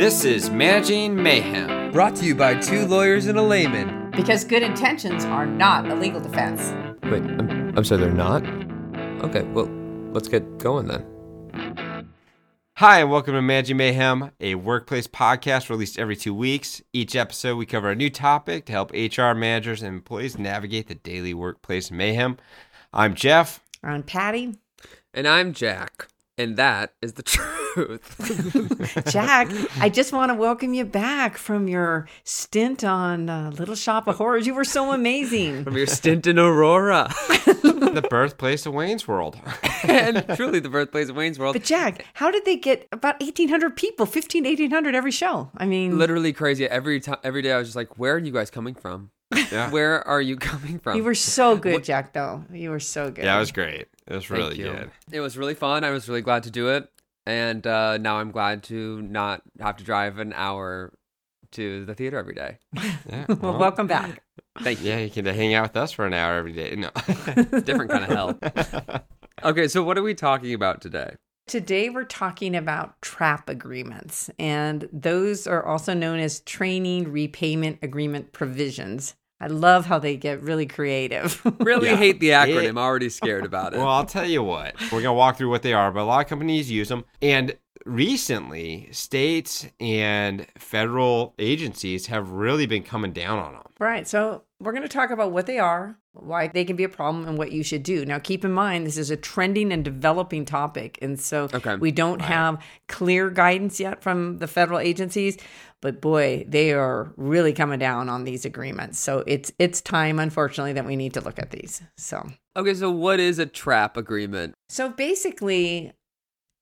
This is Managing Mayhem. Brought to you by two lawyers and a layman. Because good intentions are not a legal defense. Wait, I'm, I'm sorry, they're not? Okay, well, let's get going then. Hi, and welcome to Managing Mayhem, a workplace podcast released every two weeks. Each episode, we cover a new topic to help HR managers and employees navigate the daily workplace mayhem. I'm Jeff. I'm Patty. And I'm Jack. And that is the truth. Jack, I just want to welcome you back from your stint on uh, Little Shop of Horrors. You were so amazing. From your stint in Aurora. the birthplace of Wayne's World. and truly the birthplace of Wayne's World. But Jack, how did they get about 1,800 people, 15 1800 every show? I mean, Literally crazy. Every time, every day, I was just like, "Where are you guys coming from? Yeah. Where are you coming from?" you were so good, Jack, though. You were so good. Yeah, it was great. It was really good. It was really fun. I was really glad to do it, and uh, now I'm glad to not have to drive an hour to the theater every day. Yeah, well, well, welcome back. Thank you. yeah, you can hang out with us for an hour every day. No. Different kind of hell. Okay, so what are we talking about today? Today, we're talking about TRAP agreements, and those are also known as training repayment agreement provisions. I love how they get really creative. Really Yeah. hate the acronym. I'm already scared about it. Well, I'll tell you what. We're going to walk through what they are, but a lot of companies use them. And recently, states and federal agencies have really been coming down on them. right. So, we're going to talk about what they are, why they can be a problem, and what you should do. Now, keep in mind, this is a trending and developing topic. And so, Okay. we don't have clear guidance yet from the federal agencies. But boy, they are really coming down on these agreements. So it's it's time, unfortunately, that we need to look at these. So okay, so what is a trap agreement? So basically,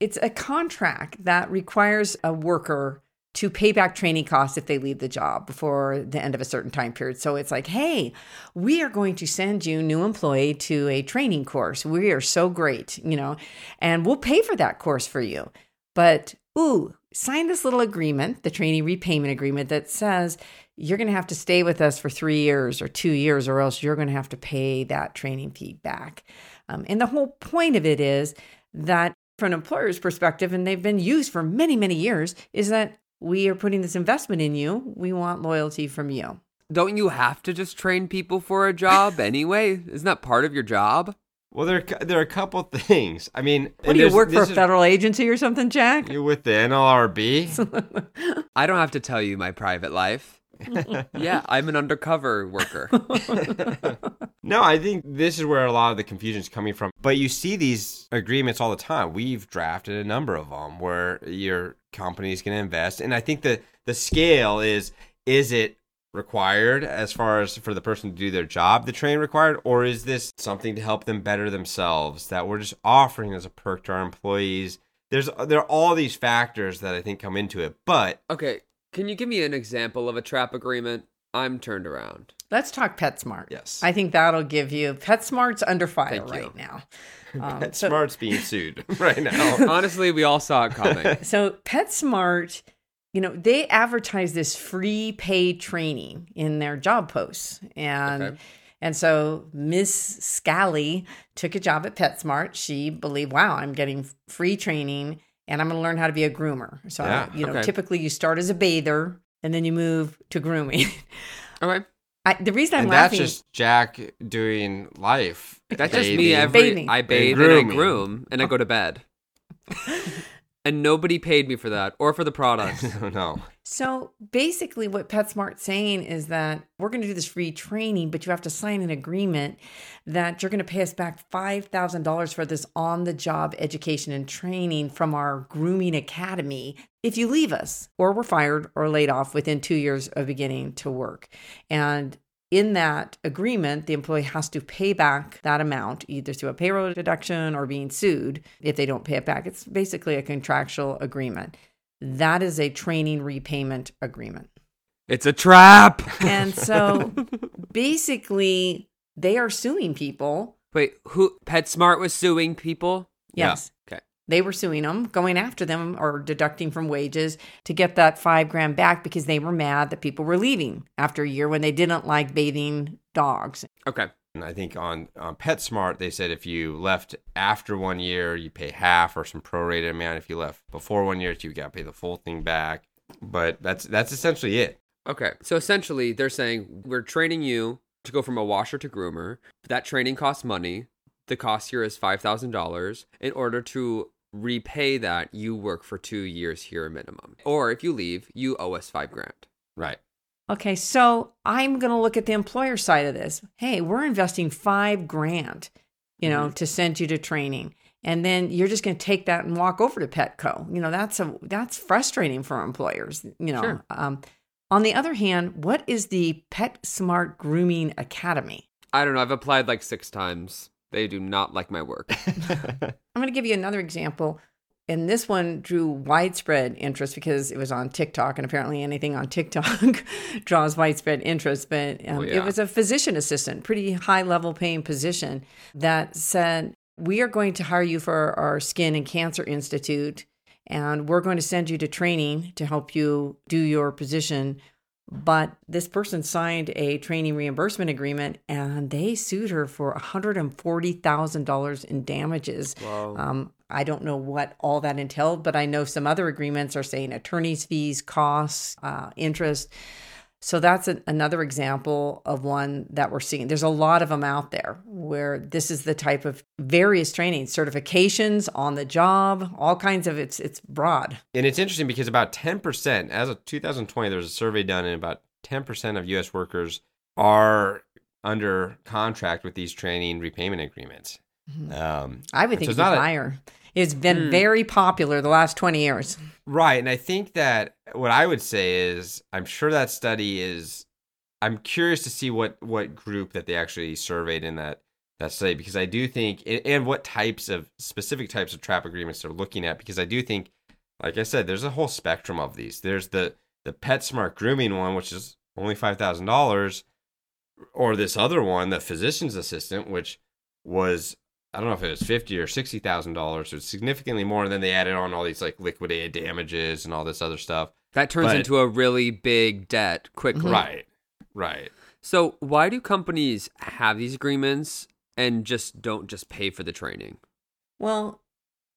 it's a contract that requires a worker to pay back training costs if they leave the job before the end of a certain time period. So it's like, hey, we are going to send you, new employee, to a training course. We are so great, you know, and we'll pay for that course for you. But, ooh, sign this little agreement, the trainee repayment agreement, that says you're going to have to stay with us for three years or two years, or else you're going to have to pay that training fee back. Um, and the whole point of it is that, from an employer's perspective, and they've been used for many, many years, is that we are putting this investment in you. We want loyalty from you. Don't you have to just train people for a job anyway? Isn't that part of your job? Well, there, there are a couple things. I mean, What do you work for a federal agency or something, Jack? You're with the NLRB? I don't have to tell you my private life. yeah, I'm an undercover worker. no, I think this is where a lot of the confusion is coming from. But you see these agreements all the time. We've drafted a number of them where your company is going to invest, and I think the the scale is is it required as far as for the person to do their job the train required or is this something to help them better themselves that we're just offering as a perk to our employees there's there are all these factors that i think come into it but okay, can you give me an example of a trap agreement? I'm turned around. Let's talk PetSmart. Yes. I think that'll give you PetSmart's under fire Thank you. right now. Um, Pet so- Smart's being sued right now. Honestly, we all saw it coming. So PetSmart, you know, they advertise this free paid training in their job posts. And Okay. and so Miss Scally took a job at PetSmart. She believed, wow, I'm getting free training and I'm going to learn how to be a groomer. So, Yeah, you know, okay. typically you start as a bather and then you move to grooming. Okay. I, the reason I'm and that's just Jack doing life. That's just me every Bathing. I bathe and I groom and I go to bed. and nobody paid me for that or for the products. no. So basically, what PetSmart's saying is that we're going to do this free training, but you have to sign an agreement that you're going to pay us back $5,000 for this on the job education and training from our grooming academy if you leave us or we're fired or laid off within two years of beginning to work. And in that agreement, the employee has to pay back that amount either through a payroll deduction or being sued if they don't pay it back. It's basically a contractual agreement. That is a training repayment agreement. it's a trap. And so basically, they are suing people. Wait, who PetSmart was suing people? Yeah. Yes. Okay. They were suing them, going after them or deducting from wages to get that five grand back because they were mad that people were leaving after a year when they didn't like bathing dogs. Okay. And I think on, on PetSmart, they said if you left after one year, you pay half or some prorated amount. If you left before one year, you got to pay the full thing back. but that's that's essentially it. Okay. So essentially, they're saying we're training you to go from a washer to groomer. That training costs money. The cost here is $5,000. In order to repay that, you work for two years here minimum. Or if you leave, you owe us five grand. Right. Okay, so I'm going to look at the employer side of this. Hey, we're investing five grand, you know, to send you to training, and then you're just going to take that and walk over to Petco. You know, that's a that's frustrating for employers. You know, Sure. um, on the other hand, what is the PetSmart Grooming Academy? I don't know. I've applied like six times. They do not like my work. I'm going to give you another example. And this one drew widespread interest because it was on TikTok, and apparently anything on TikTok draws widespread interest. But um, Well, yeah. it was a physician assistant, pretty high level paying position that said, We are going to hire you for our Skin and Cancer Institute, and we're going to send you to training to help you do your position. But this person signed a training reimbursement agreement and they sued her for $140,000 in damages. Wow. Um, I don't know what all that entailed, but I know some other agreements are saying attorney's fees, costs, uh, interest. So that's a, another example of one that we're seeing. There's a lot of them out there where this is the type of various training, certifications on the job, all kinds of it's it's broad. And it's interesting because about 10%, as of 2020, there was a survey done, and about 10% of U.S. workers are under contract with these training repayment agreements. Um, I would think it's it's not a- higher. It's been Hmm. very popular the last 20 years. right. And I think that what I would say is I'm sure that study is, I'm curious to see what, what group that they actually surveyed in that, that study because I do think, and- and what types of specific types of trap agreements they're looking at because I do think, like I said, there's a whole spectrum of these. There's the, the PetSmart grooming one, which is only $5,000 or this other one, the physician's assistant, which was I don't know if it was fifty or sixty thousand dollars. It was significantly more. And then they added on all these like liquidated damages and all this other stuff. that turns but- into a really big debt quickly. Mm-hmm. Right, right. So why do companies have these agreements and just don't just pay for the training? Well,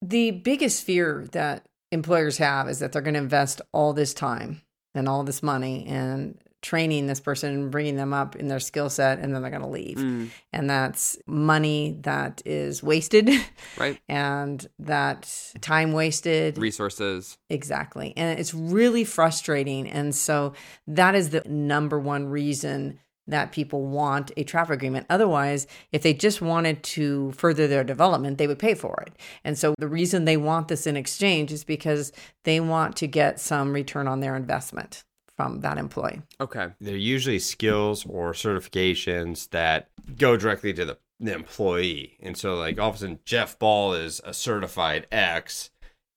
the biggest fear that employers have is that they're going to invest all this time and all this money and training this person and bringing them up in their skill set and then they're going to leave. Mm, And that's money that is wasted right? and that time wasted. Resources. Exactly. And it's really frustrating. And so that is the number one reason that people want a traffic agreement. Otherwise, if they just wanted to further their development, they would pay for it. And so the reason they want this in exchange is because they want to get some return on their investment from that employee. Okay. They're usually skills or certifications that go directly to the, the employee. And so, like, all of a sudden, Jeff Ball is a certified X,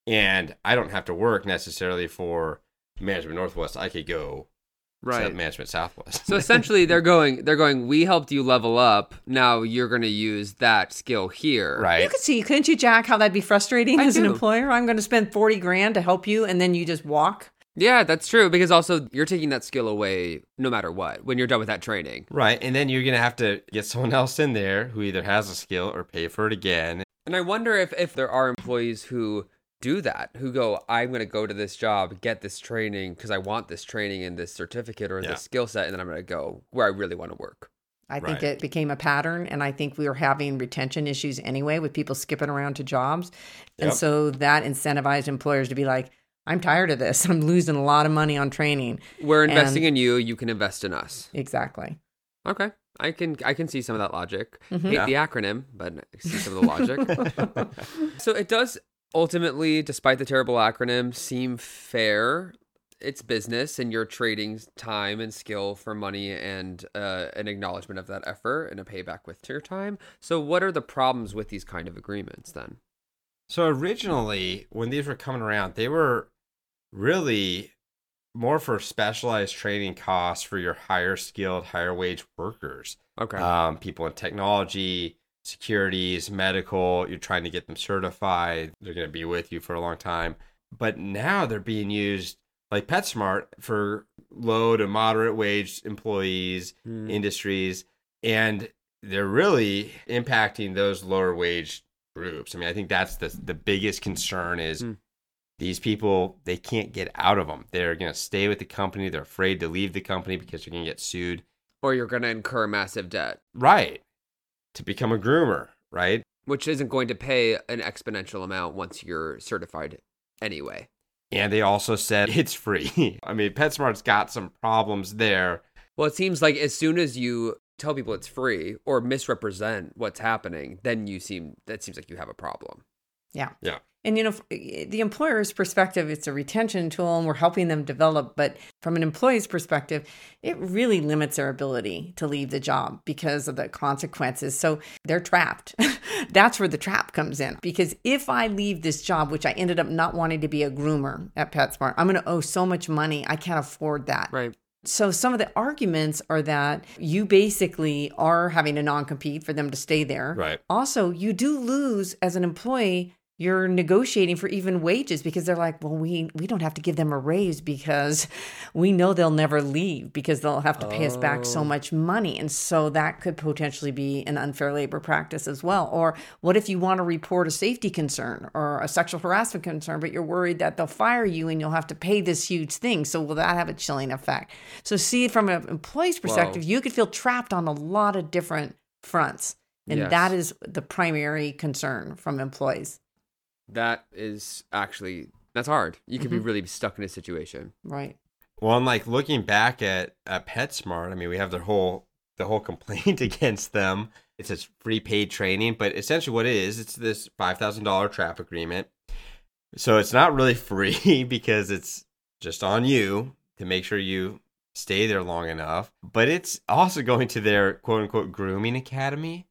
and I don't have to work necessarily for Management Northwest. I could go Right. to Management Southwest. So essentially, they're going. They're going. We helped you level up. Now you're going to use that skill here. Right you right. could see, couldn't you, Jack, how that'd be frustrating I as an employer? I'm going to spend 40 grand to help you, and then you just walk. Yeah, that's true. Because also, you're taking that skill away no matter what when you're done with that training. Right. And then you're going to have to get someone else in there who either has a skill or pay for it again. And I wonder if if there are employees who do that, who go, I'm going to go to this job, get this training because I want this training and this certificate or Yeah. this skill set, and then I'm going to go where I really want to work. I think Right. it became a pattern, and I think we were having retention issues anyway with people skipping around to jobs. And so that incentivized employers to be like, I'm tired of this. I'm losing a lot of money on training. We're investing And- in you. You can invest in us. Exactly. Okay. I can I can see some of that logic. Mhm. Hate Yeah. the acronym, but I see some of the logic. so it does ultimately, despite the terrible acronym, seem fair. It's business, and you're trading time and skill for money and uh, an acknowledgement of that effort and a payback with your time. So, what are the problems with these kind of agreements then? So originally, when these were coming around, they were really more for specialized training costs for your higher skilled, higher wage workers. Okay. Um, people in technology, securities, medical, you're trying to get them certified. They're going to be with you for a long time. But now they're being used like PetSmart for low to moderate wage employees, Hmm. industries, and they're really impacting those lower wage groups. I mean, I think that's the the biggest concern is Hmm. These people they can't get out of them. They're going to stay with the company. They're afraid to leave the company because they're going to get sued. Or you're going to incur massive debt, Right. To become a groomer, right? which isn't going to pay an exponential amount once you're certified anyway. And they also said it's free. I mean, PetSmart's got some problems there. Well, it seems like as soon as you tell people it's free or misrepresent what's happening, then you seem that seems like you have a problem. Yeah. Yeah. And, you know, eh, the employer's perspective, it's a retention tool and we're helping them develop. But from an employee's perspective, it really limits their ability to leave the job because of the consequences. So they're trapped. That's where the trap comes in. Because if I leave this job, which I ended up not wanting to be a groomer at PetSmart, I'm going to owe so much money. I can't afford that. Right. So some of the arguments are that you basically are having a non-compete for them to stay there. Right. Also, you do lose as an employee you're negotiating for even wages because they're like, well, we we don't have to give them a raise because we know they'll never leave because they'll have to pay us back so Oh. much money, and so that could potentially be an unfair labor practice as well. Or what if you want to report a safety concern or a sexual harassment concern, but you're worried that they'll fire you and you'll have to pay this huge thing? So will that have a chilling effect? So see, from an employee's perspective, you could feel trapped on a lot of different fronts. And Yes. that is the primary concern from employees. That is actually that's hard. You can be Mm-hmm. really stuck in a situation. Right. Well, and like looking back at, at PetSmart, I mean, we have their whole the whole complaint against them. It says free paid training, but essentially what it is, it's this five thousand dollar trap agreement. So it's not really free because it's just on you to make sure you stay there long enough. But it's also going to their quote unquote grooming academy,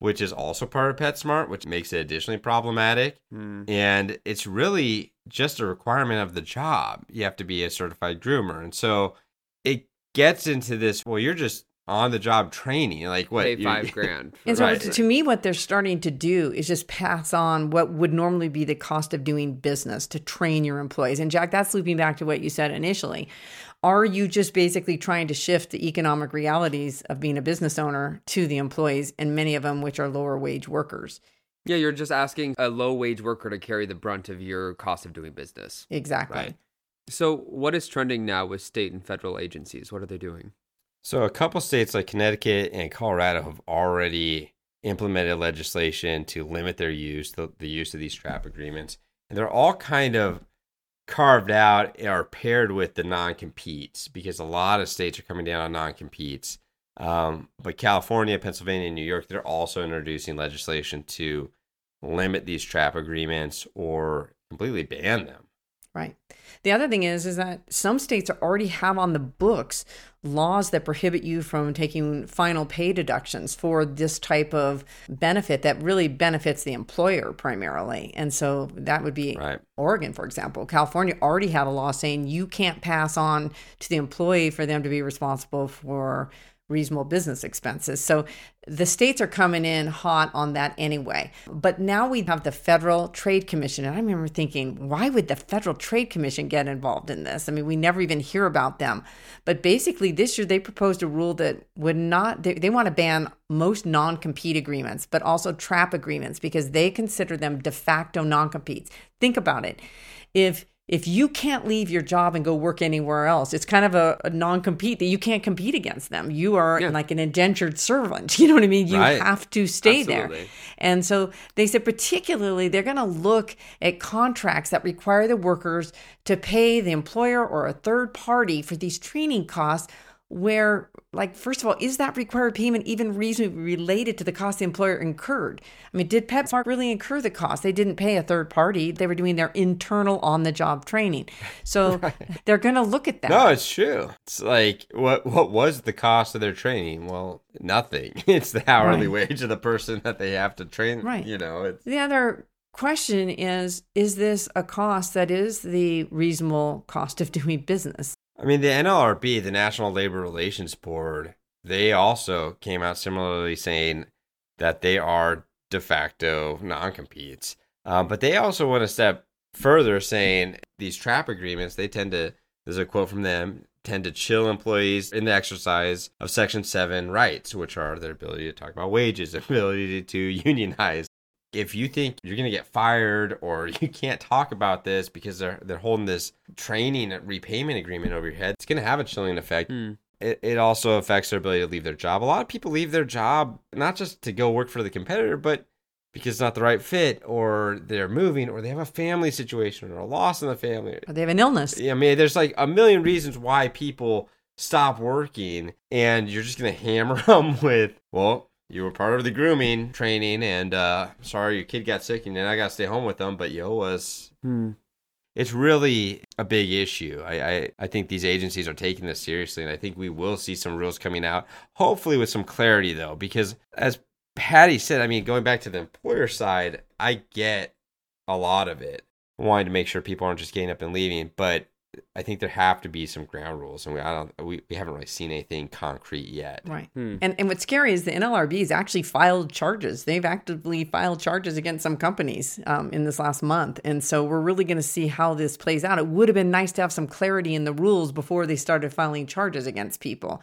which is also part of PetSmart, which makes it additionally problematic. Hmm. And it's really just a requirement of the job. You have to be a certified groomer. And so it gets into this, well, you're just on the job training. Like what? Pay you- five grand. And so Right. to- to me, what they're starting to do is just pass on what would normally be the cost of doing business to train your employees. And Jack, that's looping back to what you said initially. Are you just basically trying to shift the economic realities of being a business owner to the employees, and many of them which are lower wage workers? Yeah, you're just asking a low wage worker to carry the brunt of your cost of doing business. Exactly. Right. So, what is trending now with state and federal agencies? What are they doing? So a couple states like Connecticut and Colorado have already implemented legislation to limit their use, the, the use of these trap agreements. And they're all kind of carved out or paired with the non-competes because a lot of states are coming down on non-competes. Um, but California, Pennsylvania, and New York, they're also introducing legislation to limit these trap agreements or completely ban them. Right. The other thing is, is that some states already have on the books laws that prohibit you from taking final pay deductions for this type of benefit that really benefits the employer primarily. And so that would be Right. Oregon, for example. California already had a law saying you can't pass on to the employee for them to be responsible for reasonable business expenses. So the states are coming in hot on that anyway. But now we have the Federal Trade Commission. And I remember thinking, why would the Federal Trade Commission get involved in this? I mean, we never even hear about them. But basically, this year they proposed a rule that would not, they, they want to ban most non compete agreements, but also trap agreements because they consider them de facto non competes. Think about it. If if you can't leave your job and go work anywhere else, it's kind of a, a non-compete that you can't compete against them. You are Yeah. like an indentured servant. You know what I mean? You Right. have to stay there. And so they said, particularly, they're going to look at contracts that require the workers to pay the employer or a third party for these training costs. Where, like, first of all, is that required payment even reasonably related to the cost the employer incurred? I mean, did PetSmart really incur the cost? They didn't pay a third party; they were doing their internal on-the-job training. So they're going to look at that. No, it's true. It's like what what was the cost of their training? Well, nothing. It's the hourly Right. wage of the person that they have to train. Right. You know, it's The other question is Is this a cost that is the reasonable cost of doing business? I mean the NLRB, the National Labor Relations Board, they also came out similarly saying that they are de facto non-competes. Um, but they also went a step further, saying these trap agreements they tend to. There's a quote from them. Tend to chill employees in the exercise of Section 7 rights, which are their ability to talk about wages, ability to unionize, if you think you're going to get fired or you can't talk about this because they're they're holding this training repayment agreement over your head, it's going to have a chilling effect. Hmm. It, it also affects their ability to leave their job. A lot of people leave their job not just to go work for the competitor, but because it's not the right fit, or they're moving, or they have a family situation, or a loss in the family. Or they have an illness. Yeah, I mean, there's like a million reasons why people stop working, and you're just gonna hammer them with, well, you were part of the grooming training, and uh, sorry, your kid got sick, and then I gotta stay home with them, but yo was. Hmm. It's really a big issue. I, I, I think these agencies are taking this seriously, and I think we will see some rules coming out, hopefully with some clarity, though, because as Patty said, I mean, going back to the employer side, I get a lot of it, wanting to make sure people aren't just getting up and leaving, but I think there have to be some ground rules, and we I don't we, we haven't really seen anything concrete yet. Right. Hmm. And and what's scary is the NLRB has actually filed charges. They've actively filed charges against some companies um, in this last month, and so we're really going to see how this plays out. It would have been nice to have some clarity in the rules before they started filing charges against people,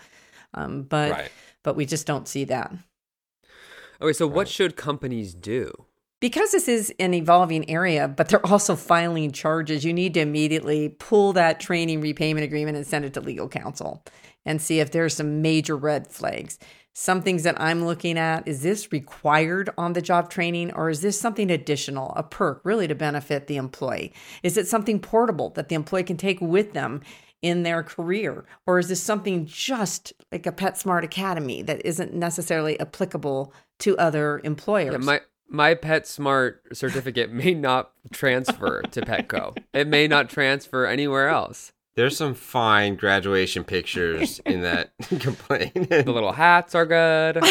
um, but Right. but we just don't see that. Okay, so what should companies do? Because this is an evolving area, but they're also filing charges, you need to immediately pull that training repayment agreement and send it to legal counsel and see if there's some major red flags. Some things that I'm looking at is this required on the job training or is this something additional, a perk really to benefit the employee? Is it something portable that the employee can take with them in their career? Or is this something just like a PetSmart Academy that isn't necessarily applicable to other employers? Yeah, my my PetSmart certificate may not transfer to Petco. It may not transfer anywhere else. There's some fine graduation pictures in that complaint. The little hats are good.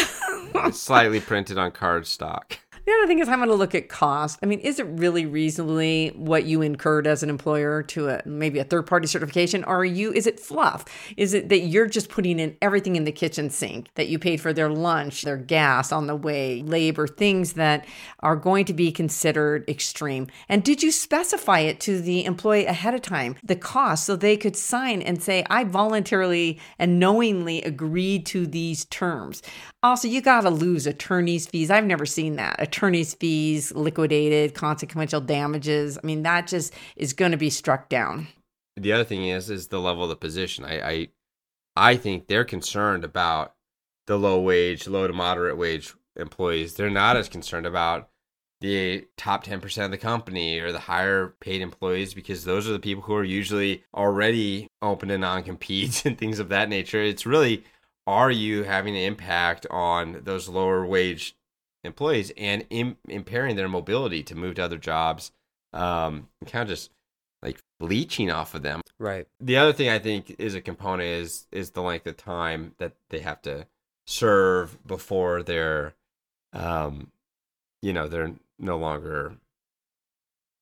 slightly printed on cardstock. The other thing is going to look at cost. I mean, is it really reasonably what you incurred as an employer to a maybe a third party certification, or are you is it fluff? Is it that you're just putting in everything in the kitchen sink that you paid for their lunch, their gas on the way, labor, things that are going to be considered extreme? And did you specify it to the employee ahead of time, the cost, so they could sign and say, I voluntarily and knowingly agreed to these terms? Also, you got to lose attorney's fees. I've never seen that. Attorney's fees liquidated, consequential damages. I mean, that just is going to be struck down. The other thing is is the level of the position. I I, I think they're concerned about the low wage, low to moderate wage employees. They're not as concerned about the top 10% of the company or the higher paid employees because those are the people who are usually already open to non-competes and things of that nature. It's really are you having an impact on those lower wage employees and Im- impairing their mobility to move to other jobs um kind of just like leeching off of them Right. the other thing I think is a component is is the length of time that they have to serve before they're, um, you know, they're no longer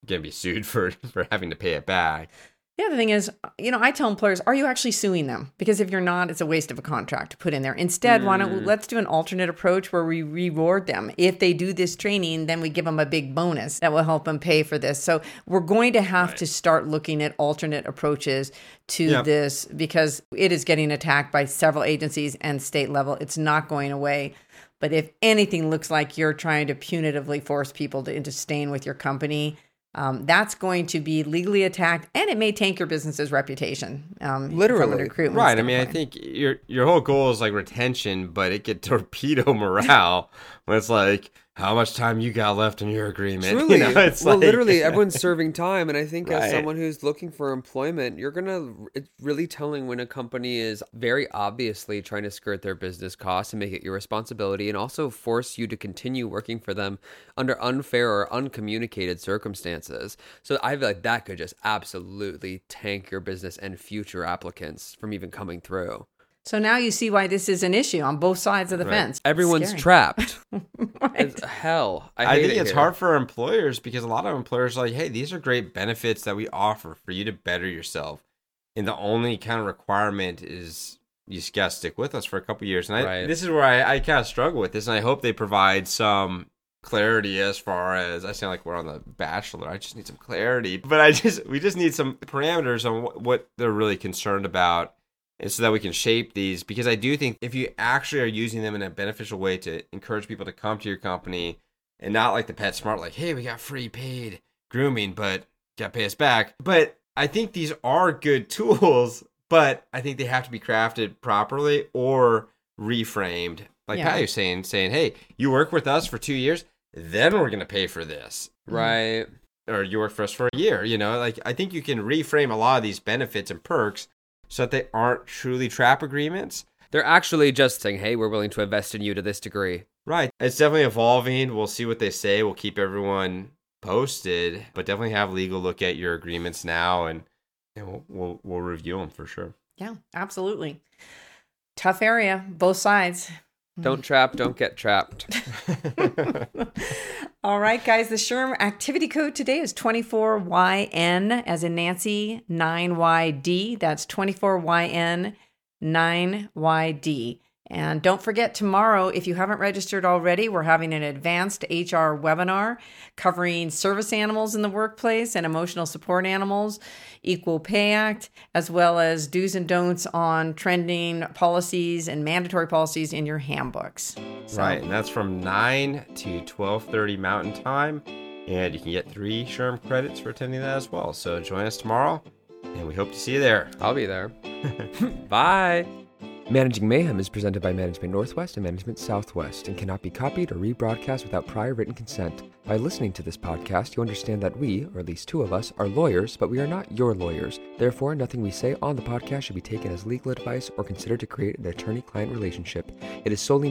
gonna be sued for for having to pay it back. The other thing is, you know, I tell employers, are you actually suing them? Because if you're not, it's a waste of a contract to put in there. Instead, why don't we, let's do an alternate approach where we reward them. If they do this training, then we give them a big bonus that will help them pay for this. So we're going to have Right. to start looking at alternate approaches to Yep. this because it is getting attacked by several agencies and state level. It's not going away. But if anything looks like you're trying to punitively force people to, into staying with your company, um, that's going to be legally attacked, and it may tank your business's reputation. Um, Literally. recruitment Right. I mean, I think your your whole goal is like retention, but it could torpedo morale when it's like how much time you got left in your agreement. Truly, You know, it's well, like- literally, everyone's serving time, and I think as someone who's looking for employment, you're gonna. It's really telling when a company is very obviously trying to skirt their business costs and make it your responsibility, and also force you to continue working for them under unfair or uncommunicated circumstances. So I feel like that could just absolutely tank your business and future applicants from even coming through. So now you see why this is an issue on both sides of the Right. fence. Everyone's Scary. trapped. Right. Hell. I, I, think it it's here. hard for employers because a lot of employers are like, hey, these are great benefits that we offer for you to better yourself. And the only kind of requirement is you just gotta stick with us for a couple years. And I, Right. this is where I, I kind of struggle with this, and I hope they provide some clarity as far as I sound like we're on the Bachelor. I just need some clarity, but I just we just need some parameters on what, what they're really concerned about. And so that we can shape these, because I do think if you actually are using them in a beneficial way to encourage people to come to your company, and not like the PetSmart, like, hey, we got free paid grooming, but got to pay us back. But I think these are good tools, but I think they have to be crafted properly or reframed. Like Yeah. Patty was saying, saying, hey, you work with us for two years, then we're going to pay for this. Mm-hmm. Right. Or you work for us for a year. You know, like I think you can reframe a lot of these benefits and perks so that they aren't truly trap agreements. They're actually just saying, hey, we're willing to invest in you to this degree. Right. It's definitely evolving. We'll see what they say. We'll keep everyone posted, but definitely have legal look at your agreements now and, and we'll, we'll, we'll review them for sure. Yeah, absolutely. Tough area, both sides. Don't trap, don't get trapped. All right, guys, the SHRM activity code today is 24YN, as in Nancy, 9YD. That's 24YN, 9YD. And don't forget tomorrow, if you haven't registered already, we're having an advanced HR webinar covering service animals in the workplace and emotional support animals, Equal Pay Act, as well as do's and don'ts on trending policies and mandatory policies in your handbooks. So- Right, and that's from 9 to 12:30 Mountain Time, and you can get 3 SHRM credits for attending that as well. So join us tomorrow, and we hope to see you there. I'll be there. Bye. Managing Mayhem is presented by Management Northwest and Management Southwest and cannot be copied or rebroadcast without prior written consent. By listening to this podcast, you understand that we, or at least two of us, are lawyers, but we are not your lawyers. Therefore, nothing we say on the podcast should be taken as legal advice or considered to create an attorney client relationship. It is solely